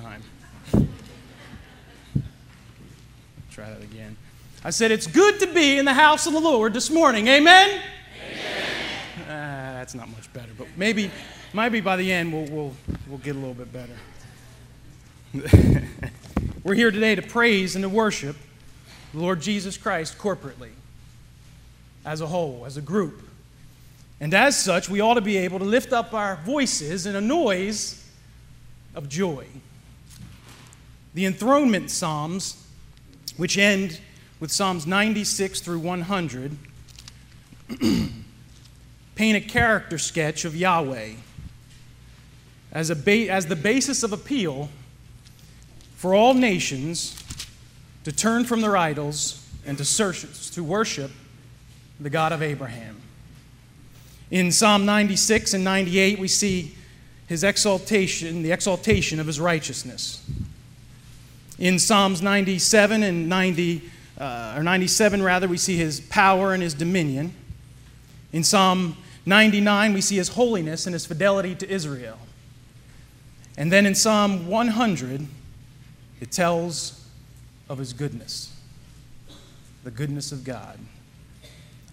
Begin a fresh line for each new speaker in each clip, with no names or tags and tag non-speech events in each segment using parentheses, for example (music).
time. Try that again. I said, It's good to be in the house of the Lord this morning. Amen? Amen. Uh, that's not much better, but maybe, maybe by the end we'll, we'll, we'll get a little bit better. (laughs) We're here today to praise and to worship the Lord Jesus Christ corporately, as a whole, as a group. And as such, we ought to be able to lift up our voices in a noise of joy. The enthronement Psalms, which end with Psalms 96 through 100, (clears throat) paint a character sketch of Yahweh as, ba- as the basis of appeal for all nations to turn from their idols and to, search, to worship the God of Abraham. In Psalm 96 and 98, we see his exaltation, the exaltation of his righteousness. In Psalms 97 and 90, uh, or 97 rather, we see his power and his dominion. In Psalm 99, we see his holiness and his fidelity to Israel. And then in Psalm 100, it tells of his goodness, the goodness of God.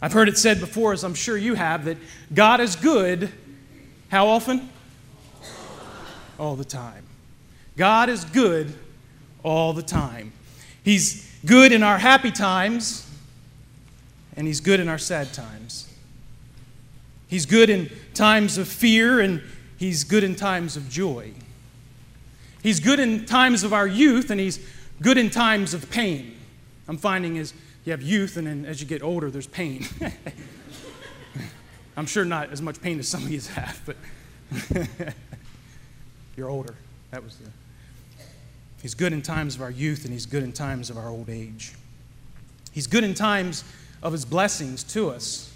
I've heard it said before, as I'm sure you have, that God is good how often? All the time. God is good all the time. He's good in our happy times, and He's good in our sad times. He's good in times of fear, and He's good in times of joy. He's good in times of our youth, and He's good in times of pain. I'm finding as you have youth, and then as you get older, there's pain. (laughs) I'm sure not as much pain as some of you have, but (laughs) you're older. That was the. He's good in times of our youth, and He's good in times of our old age. He's good in times of His blessings to us,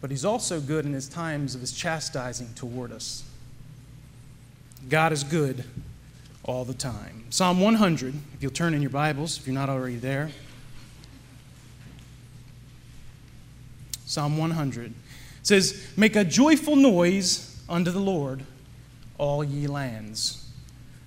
but He's also good in His times of His chastising toward us. God is good all the time. Psalm 100, if you'll turn in your Bibles, if you're not already there. Psalm 100 says, Make a joyful noise unto the Lord, all ye lands.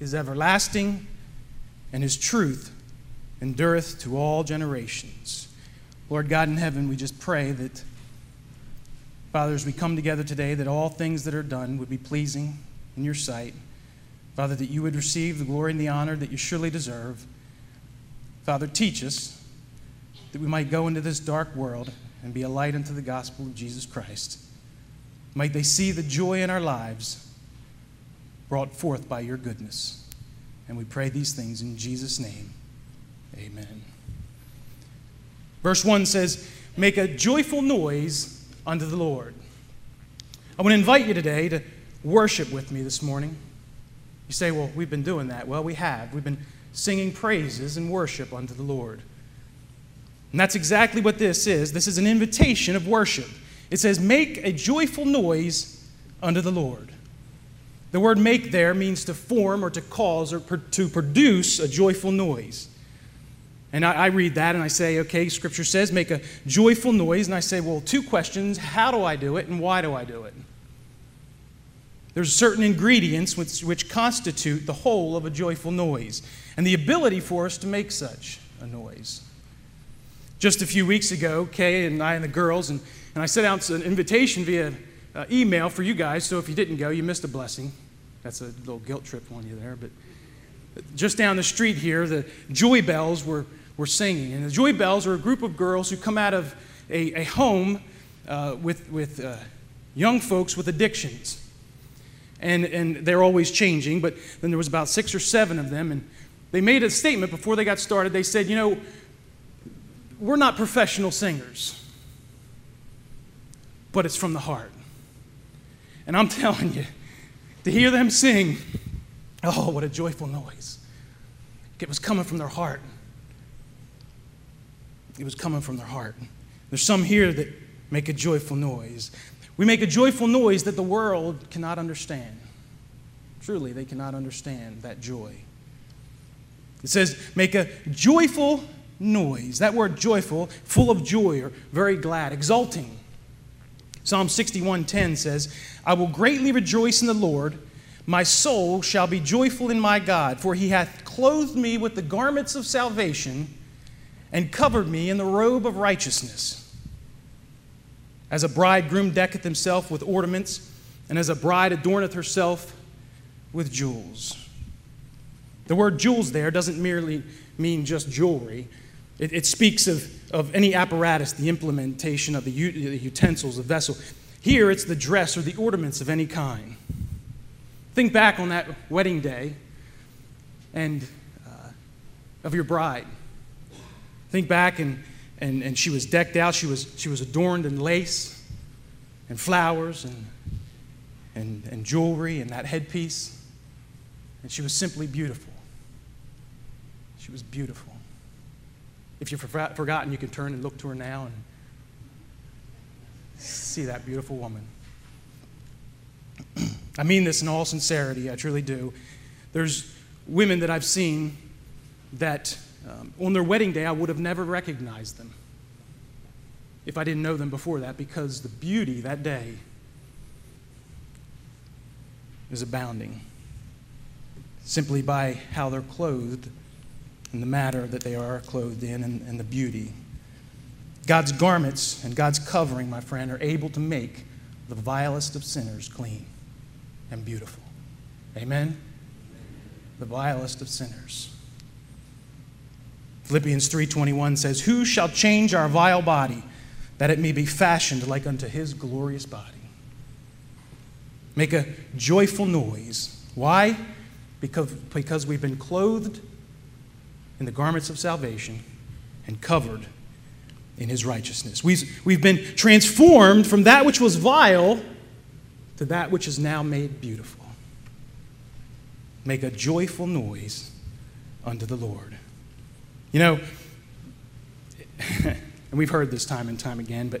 is everlasting, and his truth endureth to all generations. Lord God in heaven, we just pray that, Father, as we come together today, that all things that are done would be pleasing in your sight. Father, that you would receive the glory and the honor that you surely deserve. Father, teach us that we might go into this dark world and be a light unto the gospel of Jesus Christ. Might they see the joy in our lives brought forth by your goodness. And we pray these things in Jesus' name. Amen. Verse 1 says, Make a joyful noise unto the Lord. I want to invite you today to worship with me this morning. You say, Well, we've been doing that. Well, we have. We've been singing praises and worship unto the Lord. And that's exactly what this is. This is an invitation of worship. It says, Make a joyful noise unto the Lord. The word make there means to form or to cause or to produce a joyful noise. And I, I, read that and I say, okay, Scripture says make a joyful noise. And I say, well, two questions how do I do it and why do I do it? There's certain ingredients which, which constitute the whole of a joyful noise and the ability for us to make such a noise. Just a few weeks ago, Kay and I and the girls, and, and I sent out an invitation via uh, email for you guys, so if you didn't go, you missed a blessing. That's a little guilt trip on you there. But just down the street here, the Joy Bells were, were singing. And the Joy Bells are a group of girls who come out of a, a home uh, with, with uh, young folks with addictions and, and they're always changing, but then there was about six or seven of them, and they made a statement before they got started. They said, you know, we're not professional singers, but it's from the heart. And I'm (laughs) telling you, to hear them sing, oh, what a joyful noise. It was coming from their heart. It was coming from their heart. There's some here that make a joyful noise. We make a joyful noise that the world cannot understand. Truly, they cannot understand that joy. It says, make a joyful noise. That word joyful, full of joy or very glad, exulting. Psalm 61:10 says, I will greatly rejoice in the Lord. My soul shall be joyful in my God, for he hath clothed me with the garments of salvation and covered me in the robe of righteousness. As a bridegroom decketh himself with ornaments, and as a bride adorneth herself with jewels. The word jewels there doesn't merely mean just jewelry, it, it speaks of, of any apparatus, the implementation of the, the utensils, the vessel. Here, it's the dress or the ornaments of any kind. Think back on that wedding day and uh, of your bride. Think back and, and, and she was decked out. She was, she was adorned in lace and flowers and, and, and jewelry and that headpiece. And she was simply beautiful. She was beautiful. If you've forgotten, you can turn and look to her now and see that beautiful woman. I mean this in all sincerity, I truly do. There's women that I've seen that um, on their wedding day I would have never recognized them if I didn't know them before that because the beauty that day is abounding simply by how they're clothed and the matter that they are clothed in and, and the beauty. God's garments and God's covering, my friend, are able to make the vilest of sinners clean and beautiful. Amen? The vilest of sinners. Philippians 3:21 says, "Who shall change our vile body that it may be fashioned like unto his glorious body?" Make a joyful noise. Why? Because, because we've been clothed in the garments of salvation and covered in his righteousness. We've, we've been transformed from that which was vile to that which is now made beautiful. Make a joyful noise unto the Lord. You know, (laughs) and we've heard this time and time again, but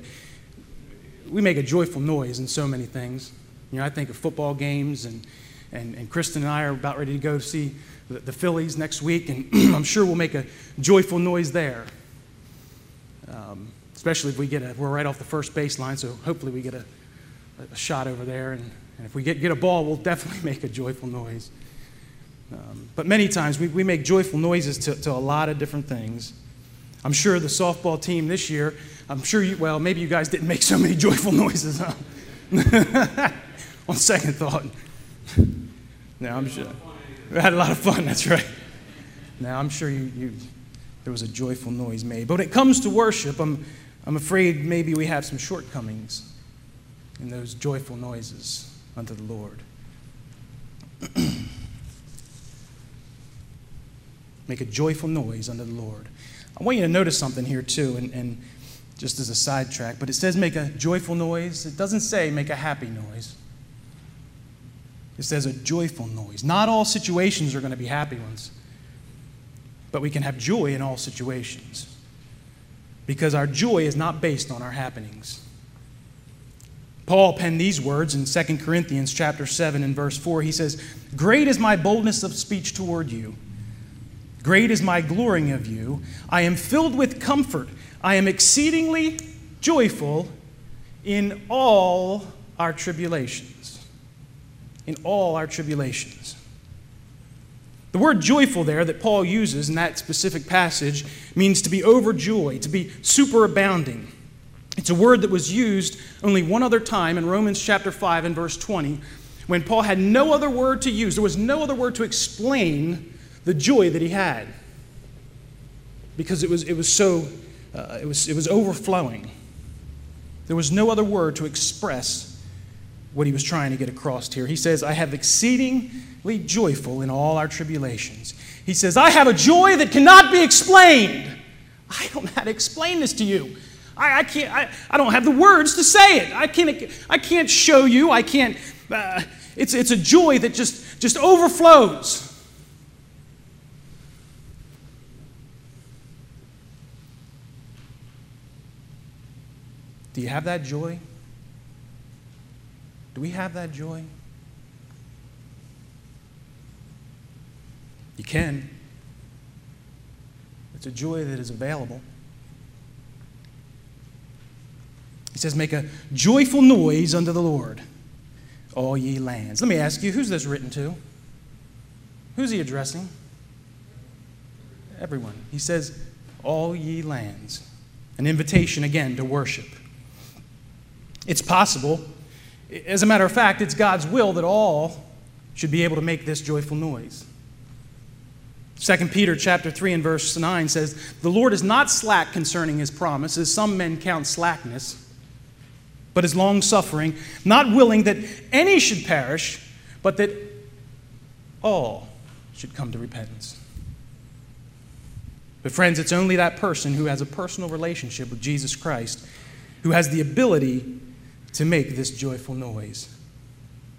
we make a joyful noise in so many things. You know, I think of football games, and, and, and Kristen and I are about ready to go see the, the Phillies next week, and (clears throat) I'm sure we'll make a joyful noise there. Um, especially if we get a, we're right off the first baseline, so hopefully we get a, a shot over there. And, and, if we get, get a ball, we'll (laughs) definitely make a joyful noise. Um, but many times we, we make joyful noises to, to a lot of different things. I'm sure the softball team this year, I'm sure you, well, maybe you guys didn't make so many (laughs) joyful noises, huh? (laughs) On second thought. No, I'm sure. (laughs) We had a lot of fun, that's right. Now, I'm sure you, you, there was a joyful noise made. But when it comes to worship, I'm, I'm afraid maybe we have some shortcomings in those joyful noises unto the Lord. (clears throat) Make a joyful noise unto the Lord. I want you to notice something here, too, and, and just as a sidetrack, but it says make a joyful noise. It doesn't say make a happy noise. It says a joyful noise. Not all situations are going to be happy ones, but we can have joy in all situations because our joy is not based on our happenings. Paul penned these words in 2 Corinthians chapter 7 and verse 4. He says, "Great is my boldness of speech toward you. Great is my glorying of you. I am filled with comfort. I am exceedingly joyful in all our tribulations." In all our tribulations. The word joyful there that Paul uses in that specific passage means to be overjoyed, to be superabounding. It's a word that was used only one other time in Romans chapter 5 and verse 20 when Paul had no other word to use. There was no other word to explain the joy that he had because it was, it was so, uh, it, was, it was overflowing. There was no other word to express what he was trying to get across here. He says, I have exceedingly joyful in all our tribulations. He says, I have a joy that cannot be explained. I don't know how to explain this to you. I, I can't, I, I don't have the words to say it. I can't, I can't show you. I can't, uh, it's, it's a joy that just, just overflows. Do you have that joy? Do we have that joy? You can. It's a joy that is available. He says, Make a joyful noise unto the Lord, all ye lands. Let me ask you, who's this written to? Who's he addressing? Everyone. He says, All ye lands. An invitation again to worship. It's possible. As a matter of fact, it's God's will that all should be able to make this joyful noise. 2 Peter chapter 3 and verse 9 says, The Lord is not slack concerning his promise, as some men count slackness, but is long suffering, not willing that any should perish, but that all should come to repentance. But, friends, it's only that person who has a personal relationship with Jesus Christ who has the ability to make this joyful noise.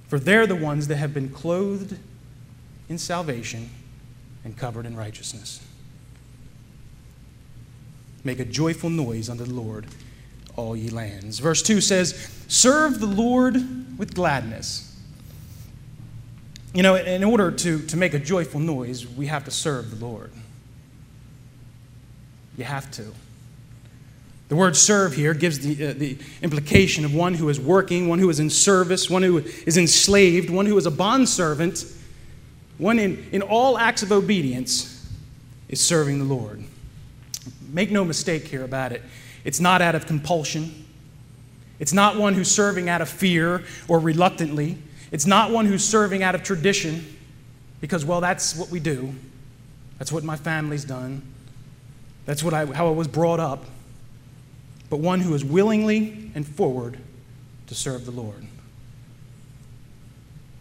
For they're the ones that have been clothed in salvation and covered in righteousness. Make a joyful noise unto the Lord, all ye lands. Verse 2 says, Serve the Lord with gladness. You know, in order to, to make a joyful noise, we have to serve the Lord. You have to. The word serve here gives the, uh, the implication of one who is working, one who is in service, one who is enslaved, one who is a bondservant one in, in all acts of obedience is serving the Lord. Make no mistake here about it. It's not out of compulsion. It's not one who's serving out of fear or reluctantly. It's not one who's serving out of tradition because, well, that's what we do. That's what my family's done. That's what I, how I was brought up. But one who is willingly and forward to serve the Lord.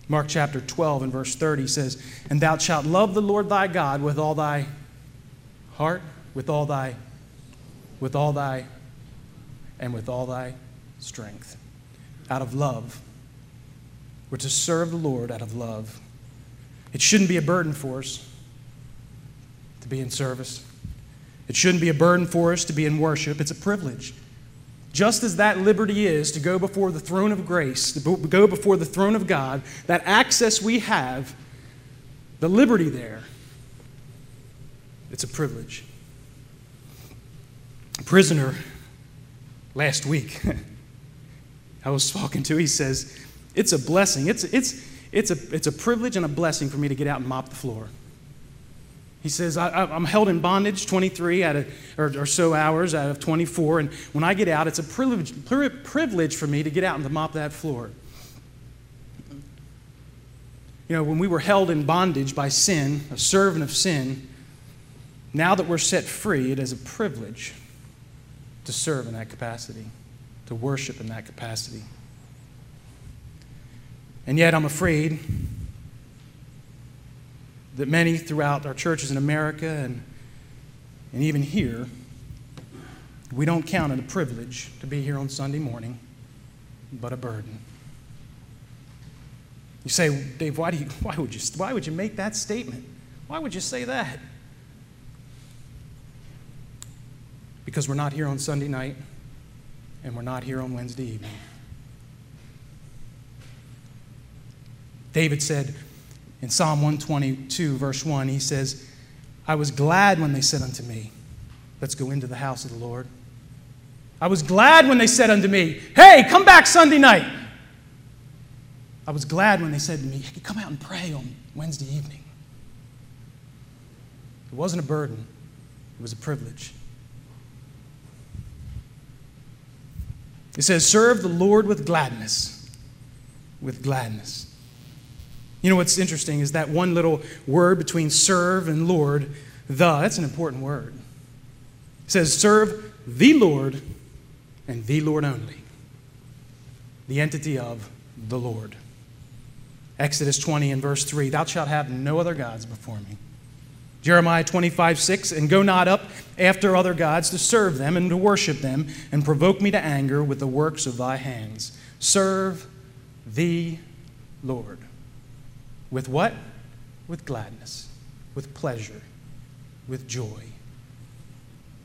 Mark chapter 12 and verse 30 says, And thou shalt love the Lord thy God with all thy heart, with all thy, with all thy, and with all thy strength. Out of love. We're to serve the Lord out of love. It shouldn't be a burden for us to be in service. It shouldn't be a burden for us to be in worship. It's a privilege. Just as that liberty is to go before the throne of grace, to go before the throne of God, that access we have, the liberty there, it's a privilege. A prisoner last week, (laughs) I was talking to, he says, It's a blessing. It's, it's, it's, a, it's a privilege and a blessing for me to get out and mop the floor. He says, I, am held in bondage 23 out of, or, or, so hours out of 24, and when I get out, it's a privilege, privilege for me to get out and to mop that floor. You know, when we were held in bondage by sin, a servant of sin, now that we're set free, it is a privilege to serve in that capacity, to worship in that capacity. And yet, I'm afraid that many throughout our churches in America and, and even here, we don't count it a privilege to be here on Sunday morning, but a burden. You say, Dave, why, do you, (laughs) why, would you, why would you make that statement? Why would you say that? Because we're not here on Sunday night and we're not here on Wednesday evening. David said, in Psalm 122, verse 1, he says, I was glad when they said unto me, Let's go into the house of the Lord. I was glad when they said unto me, Hey, come back Sunday night. I was glad when they said to me, hey, Come out and pray on Wednesday evening. It wasn't a burden, it was a privilege. It says, Serve the Lord with gladness. With gladness. You know what's interesting is that one little word between serve and Lord, the, that's an important word. It says, serve the Lord and the Lord only. The entity of the Lord. Exodus 20 and verse 3 Thou shalt have no other gods before me. Jeremiah 25, 6, and go not up after other gods to serve them and to worship them, and provoke me to anger with the works of thy hands. Serve the Lord. With what? With gladness, with pleasure, with joy.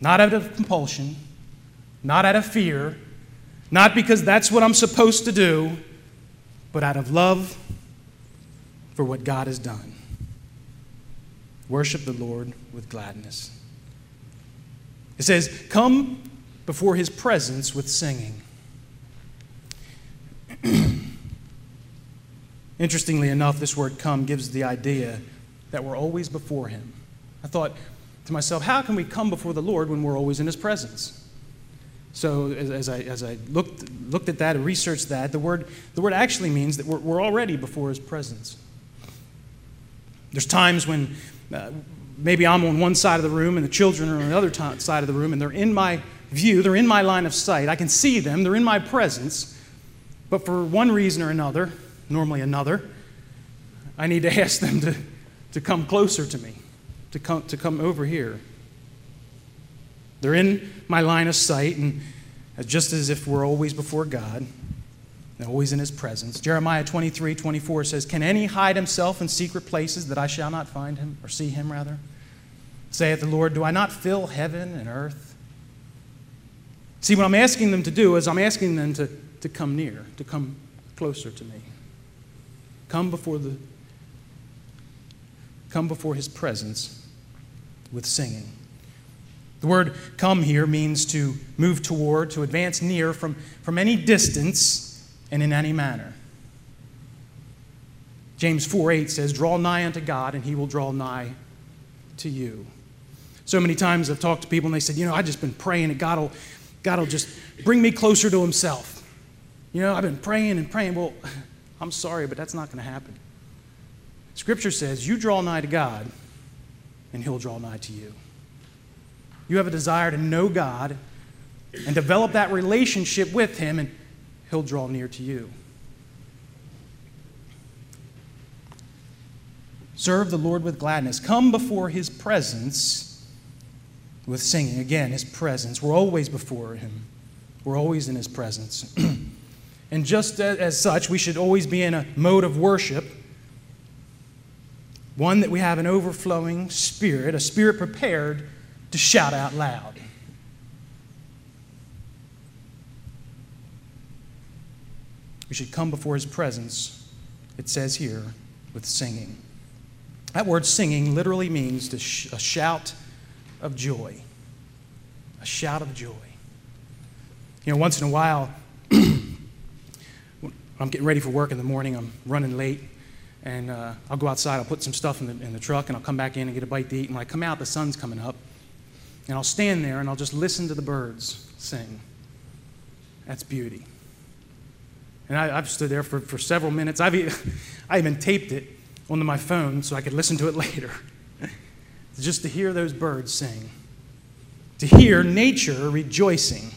Not out of compulsion, not out of fear, Not because that's what I'm supposed to do, but out of love for what God has done. Worship the Lord with gladness. It says, Come before his presence with singing. (clears throat) Interestingly enough, this word come gives the idea that we're always before him. I thought to myself, how can we come before the Lord when we're always in his presence? So as, as I, as I looked, looked at that and researched that, the word, the word actually means that we're, we're already before his presence. There's times when uh, maybe I'm on one side of the room and the children are on the other t- side of the room and they're in my view, they're in my line of sight. I can see them, they're in my presence. But for one reason or another, normally another, I need to (laughs) ask them to, to come closer to me, to come, to come over here. They're in my line of sight, and just as if we're always before God, and always in His presence. Jeremiah 23 24 says, Can any hide himself in secret places that I shall not find him, or see him rather? Saith the Lord, Do I not fill heaven and earth? See, what I'm asking them to do is I'm asking them to, to come near, to come closer to me. Come before the come before his presence with singing. The word come here means to move toward, to advance near from, from any distance and in any manner. James 4 8 says, Draw nigh unto God, and he will draw nigh to you. So many times I've talked to people and they said, You know, I've just been praying that God will, God will just bring me closer to himself. You know, I've been praying and praying. Well, I'm sorry, but that's not going to happen. Scripture says, You draw nigh to God, and He'll draw nigh to you. You have a desire to know God and develop that relationship with Him, and He'll draw near to you. Serve the Lord with gladness. Come before His presence with singing. Again, His presence. We're always before Him, we're always in His presence. (clears throat) and just as such, we should always be in a mode of worship one, that we have an overflowing spirit, a spirit prepared to shout out loud. We should come before his presence, it says here, with singing. That word singing literally means to sh- a shout of joy. A shout of joy. You know, once in a while, getting ready for work in the morning, I'm running late, and uh, I'll go outside, I'll put some stuff in the, in the truck, and I'll come back in and get a bite to eat. And when I come out, the sun's coming up, and I'll stand there and I'll just listen to the birds sing. That's beauty. And I, have stood there for, for several minutes. I've, (laughs) I even taped it onto my phone so I could listen to it (laughs) later. just to hear those birds sing, to hear nature rejoicing,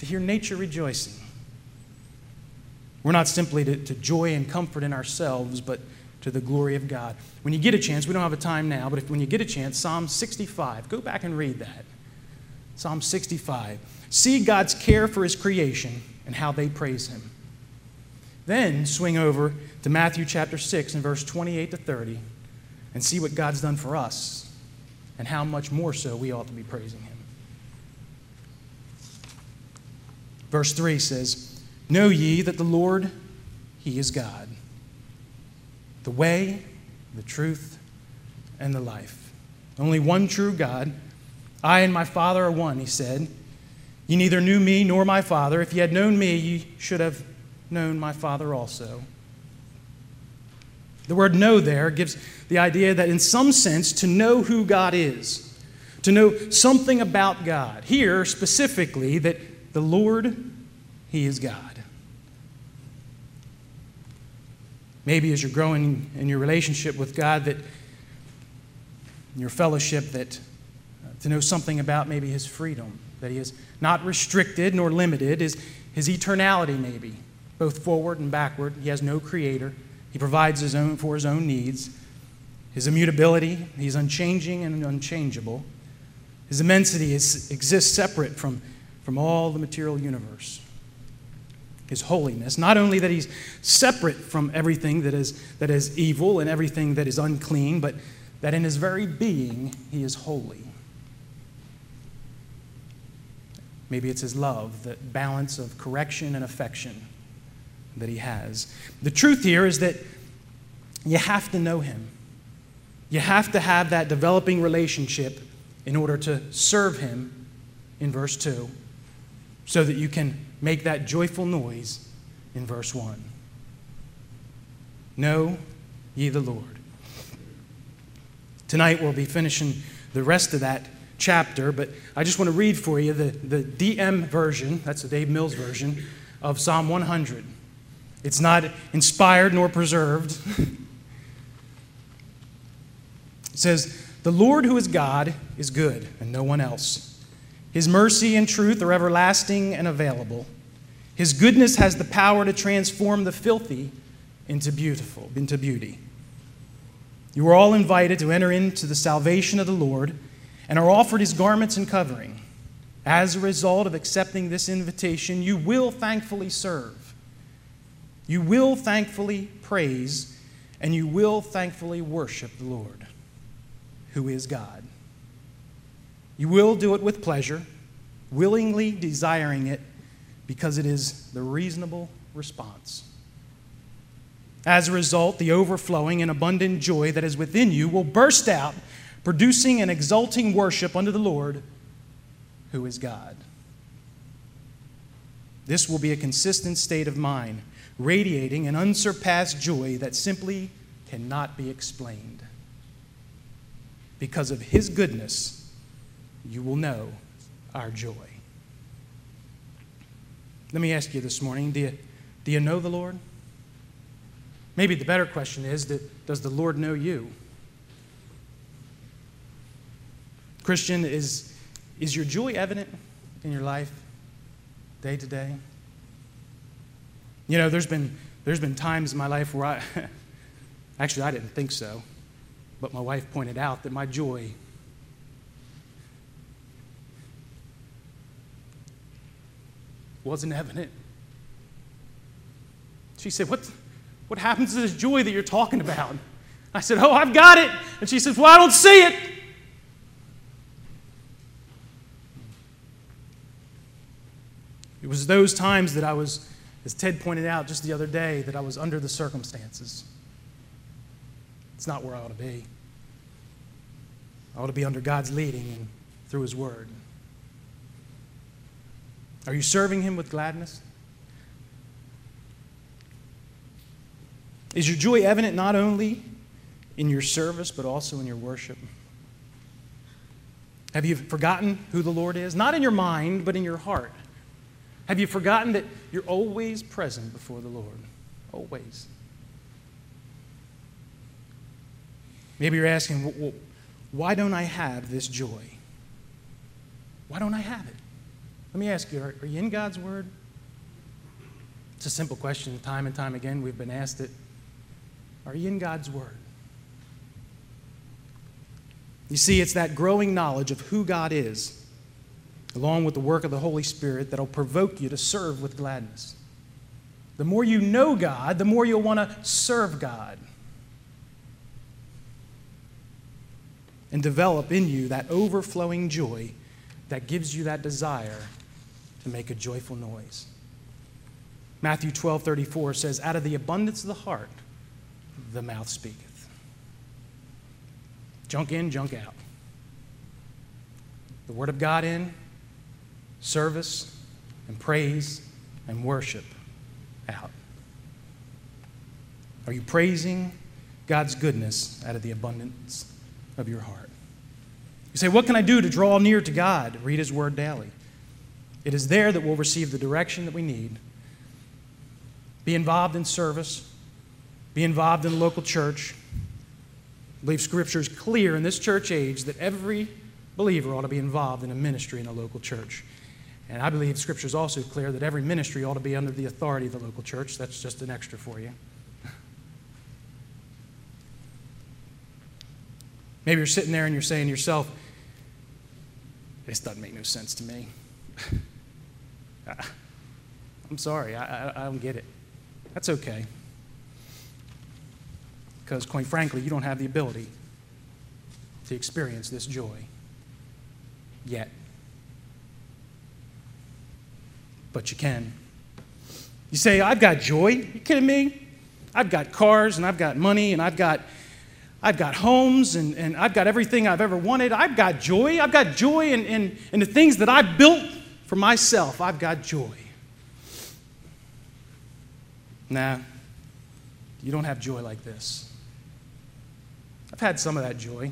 to hear nature rejoicing. We're not simply to, to joy and comfort in ourselves, but to the glory of God. When you get a chance, we don't have a time now, but if, when you get a chance, Psalm 65, go back and read that. Psalm 65. See God's care for his creation and how they praise him. Then swing over to Matthew chapter 6 and verse 28 to 30 and see what God's done for us and how much more so we ought to be praising him. Verse 3 says, Know ye that the Lord, He is God, the way, the truth, and the life. Only one true God. I and my Father are one, he said. Ye neither knew me nor my Father. If ye had known me, ye should have known my Father also. The word know there gives the idea that, in some sense, to know who God is, to know something about God. Here, specifically, that the Lord, He is God. Maybe as you're growing in your relationship with God, that your fellowship, that uh, to know something about maybe His freedom, that He is not restricted nor limited, is His eternality, maybe, both forward and backward. He has no creator. He provides his own for His own needs. His immutability, He's unchanging and unchangeable. His immensity is, exists separate from, from all the material universe his holiness. Not only that he's separate from everything that is, that is evil and everything that is unclean, but that in his very being he is holy. Maybe it's his love, the balance of correction and affection that he has. The truth here is that you have to know him. You have to have that developing relationship in order to serve him in verse 2 so that you can make that joyful noise in verse 1. Know ye the Lord. Tonight we'll be finishing the rest of that chapter, but I just want to read for you the, the DM version, that's the Dave Mills version, of Psalm 100. It's not inspired nor preserved. It says, The Lord who is God is good, and no one else. His mercy and truth are everlasting and available. His goodness has the power to transform the filthy into beautiful, into beauty. You are all invited to enter into the salvation of the Lord and are offered his garments and covering. As a result of accepting this invitation, you will thankfully serve. You will thankfully praise, and you will thankfully worship the Lord, who is God. You will do it with pleasure, willingly desiring it, because it is the reasonable response. As a result, the overflowing and abundant joy that is within you will burst out, producing an exulting worship unto the Lord, who is God. This will be a consistent state of mind, radiating an unsurpassed joy that simply cannot be explained. Because of His goodness, you will know our joy. Let me ask you this morning do you, do you know the Lord? Maybe the better question is Does the Lord know you? Christian, is, is your joy evident in your life day to day? You know, there's been, there's been times in my life where I, (laughs) actually, I didn't think so, but my wife pointed out that my joy wasn't evident. She said, What? What happens to this joy that you're talking about? I said, Oh, I've got it. And she says, Well, I don't see it. It was those times that I was, as Ted pointed out just the other day, that I was under the circumstances. It's not where I ought to be. I ought to be under God's leading and through His Word. Are you serving Him with gladness? Is your joy evident not only in your service, but also in your worship? Have you forgotten who the Lord is? Not in your mind, but in your heart. Have you forgotten that you're always present before the Lord? Always. Maybe you're asking, well, why don't I have this joy? Why don't I have it? Let me ask you, are, are you in God's Word? It's a simple question. Time and time again, we've been asked it. Are you in God's Word? You see, it's that growing knowledge of who God is, along with the work of the Holy Spirit, that'll provoke you to serve with gladness. The more you know God, the more you'll want to serve God. And develop in you that overflowing joy that gives you that desire to make a joyful noise. Matthew 12 34 says, Out of the abundance of the heart, the mouth speaketh. Junk in, junk out. The Word of God in, service and praise and worship out. Are you praising God's goodness out of the abundance of your heart? You say, What can I do to draw near to God? Read His Word daily. It is there that we'll receive the direction that we need. Be involved in service, be involved in local church. I believe Scripture is clear in this church age that every believer ought to be involved in a ministry in a local church. And I believe Scripture is also clear that every ministry ought to be under the authority of the local church. That's just an extra for you. Maybe you're sitting there and you're saying to yourself, this doesn't make no sense to me. (laughs) (laughs) I'm sorry, I, I, I don't get it. That's okay because, quite frankly, you don't have the ability to experience this joy yet. but you can. You say, I've got joy. You kidding me? I've got cars and I've got money and I've got I've got homes and, and I've got everything I've ever wanted. I've got joy. I've got joy in, in, in the things that I've built for myself. I've got joy. Nah, you don't have joy like this. I've had some of that joy.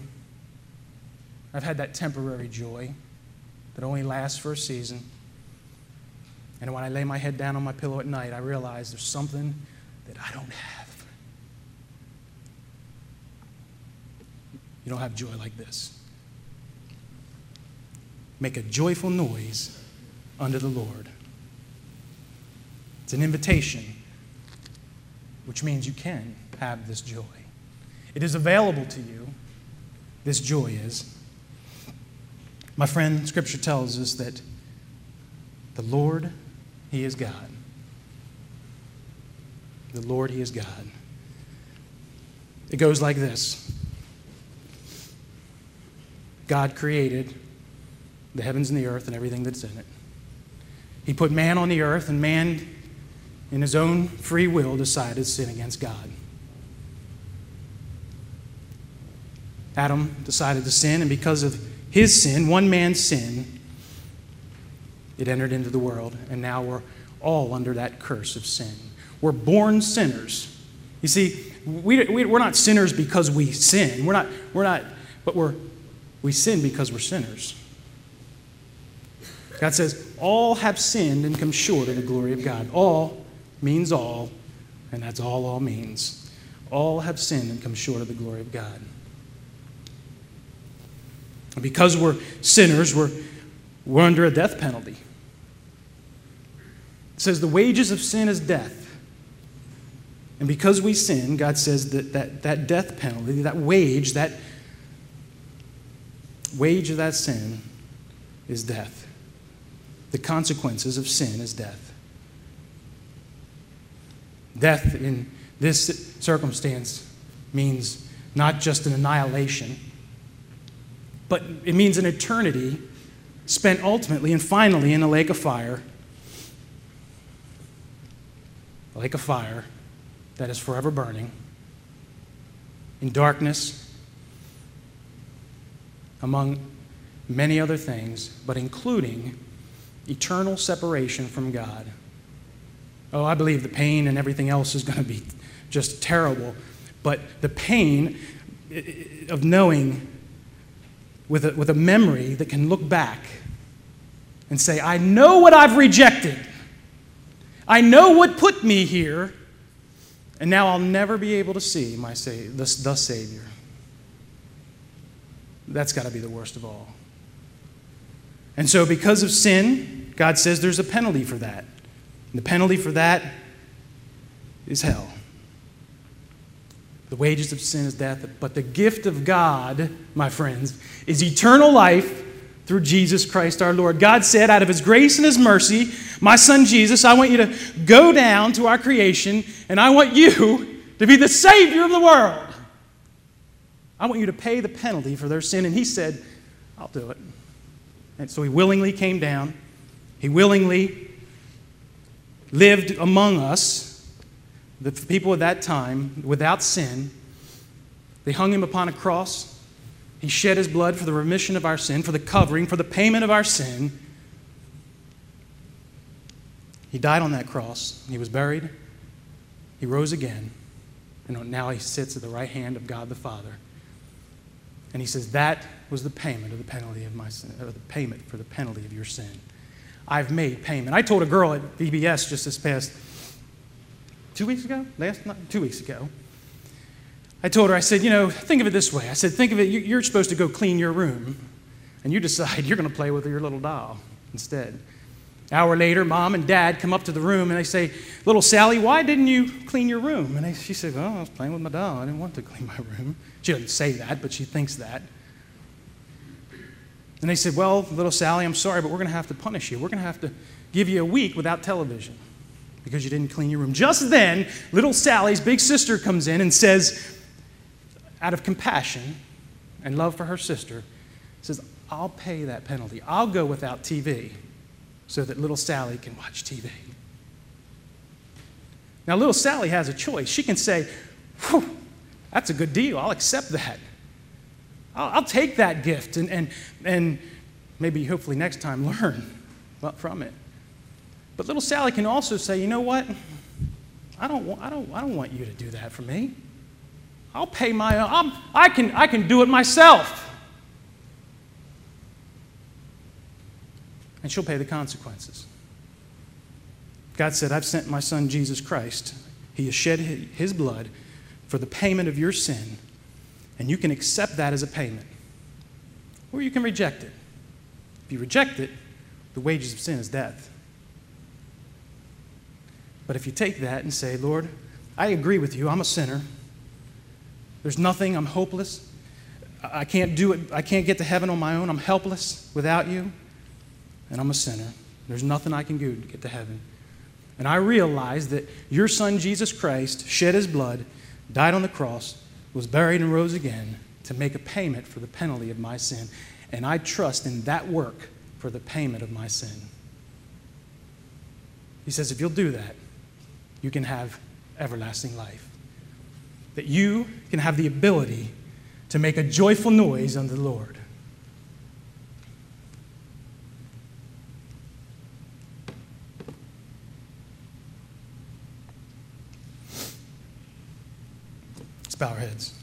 I've had that temporary joy that only lasts for a season. And when I lay my head down on my pillow at night, I realize there's something that I don't have. You don't have joy like this. Make a joyful noise unto the Lord. It's an invitation, which means you can have this joy. It is available to you. This joy is. My friend, Scripture tells us that the Lord, He is God. The Lord, He is God. It goes like this God created the heavens and the earth and everything that's in it. He put man on the earth, and man, in his own free will, decided to sin against God. Adam decided to sin, and because of his sin, one man's sin, it entered into the world, and now we're all under that curse of sin. We're born sinners. You see, we, we, are not sinners because we sin. We're not, we're not, but we're, we sin because we're sinners. God says, All have sinned and come short of the glory of God. All means all, and that's all all means. All have sinned and come short of the glory of God. Because we're sinners, we're, we're under a death penalty. It says the wages of sin is death. And because we sin, God says that that, that death penalty, that wage, that wage of that sin is death. The consequences of sin is death. Death in this circumstance means not just an annihilation but it means an eternity spent ultimately and finally in a lake of fire. A lake of fire that is forever burning, in darkness, among many other things, but including eternal separation from God. Oh, I believe the pain and everything else is going to be just terrible, but the pain of knowing with a, with a memory that can look back and say, I know what I've rejected. I know what put me here, and now I'll never be able to see my sa- the, the Savior. That's got to be the worst of all. And so, because of sin, God says there's a penalty for that. And the penalty for that is hell. The wages of sin is death, but the gift of God, my friends, is eternal life through Jesus Christ our Lord. God said, out of His grace and His mercy, my son Jesus, I want you to go down to our creation, and I want you to be the Savior of the world. I want you to pay the penalty for their sin. And He said, I'll do it. And so He willingly came down, He willingly lived among us the people of that time, without sin, they hung him upon a cross. He shed his blood for the remission of our sin, for the covering, for the payment of our sin. He died on that cross. He was buried. He rose again. And now he sits at the right hand of God the Father. And he says, That was the payment of the penalty of my sin, or the payment for the penalty of your sin. I've made payment. I told a girl at VBS just this past two weeks ago, last not, two weeks ago. I told her, I said, you know, think of it this way. I said, think of it, you're supposed to go clean your room, and you decide (laughs) you're going to play with your little doll instead. Hour later, mom and dad come up to the room and they say, Little Sally, why didn't you clean your room? And she said, Well, I was playing with my doll. I didn't want to clean my room. She doesn't say that, but she thinks that. And they said, Well, little Sally, I'm sorry, but we're going to have to punish you. We're going to have to give you a week without television because you didn't clean your room. Just then, little Sally's big sister comes in and says, out of compassion and love for her sister, says, I'll pay that penalty. I'll go without TV so that little Sally can watch TV. Now, little Sally has a choice. She can say, that's a good deal. I'll accept that. I'll, take that gift and, and, and maybe, hopefully, next time (laughs) learn from it. But little Sally can also say, you know what? I don't, want, I don't, I don't want you to do that for me. I'll pay my own. I, can, I can do it myself. And she'll pay the consequences. God said, I've sent my son Jesus Christ. He has shed his blood for the payment of your sin, and you can accept that as a payment, or you can reject it. If you reject it, the wages of sin is death. But if you take that and say, Lord, I agree with you, I'm a sinner. There's nothing, I'm hopeless. I can't do it, I can't get to heaven on my own. I'm helpless without you, and I'm a sinner. There's nothing I can do to get to heaven. And I realize that your son Jesus Christ shed his blood, died on the cross, was buried, and rose again to make a payment for the penalty of my sin. And I trust in that work for the payment of my sin. He says, if you'll do that, you can have everlasting life. That you can have the ability to make a joyful noise unto the Lord. Let's bow our heads.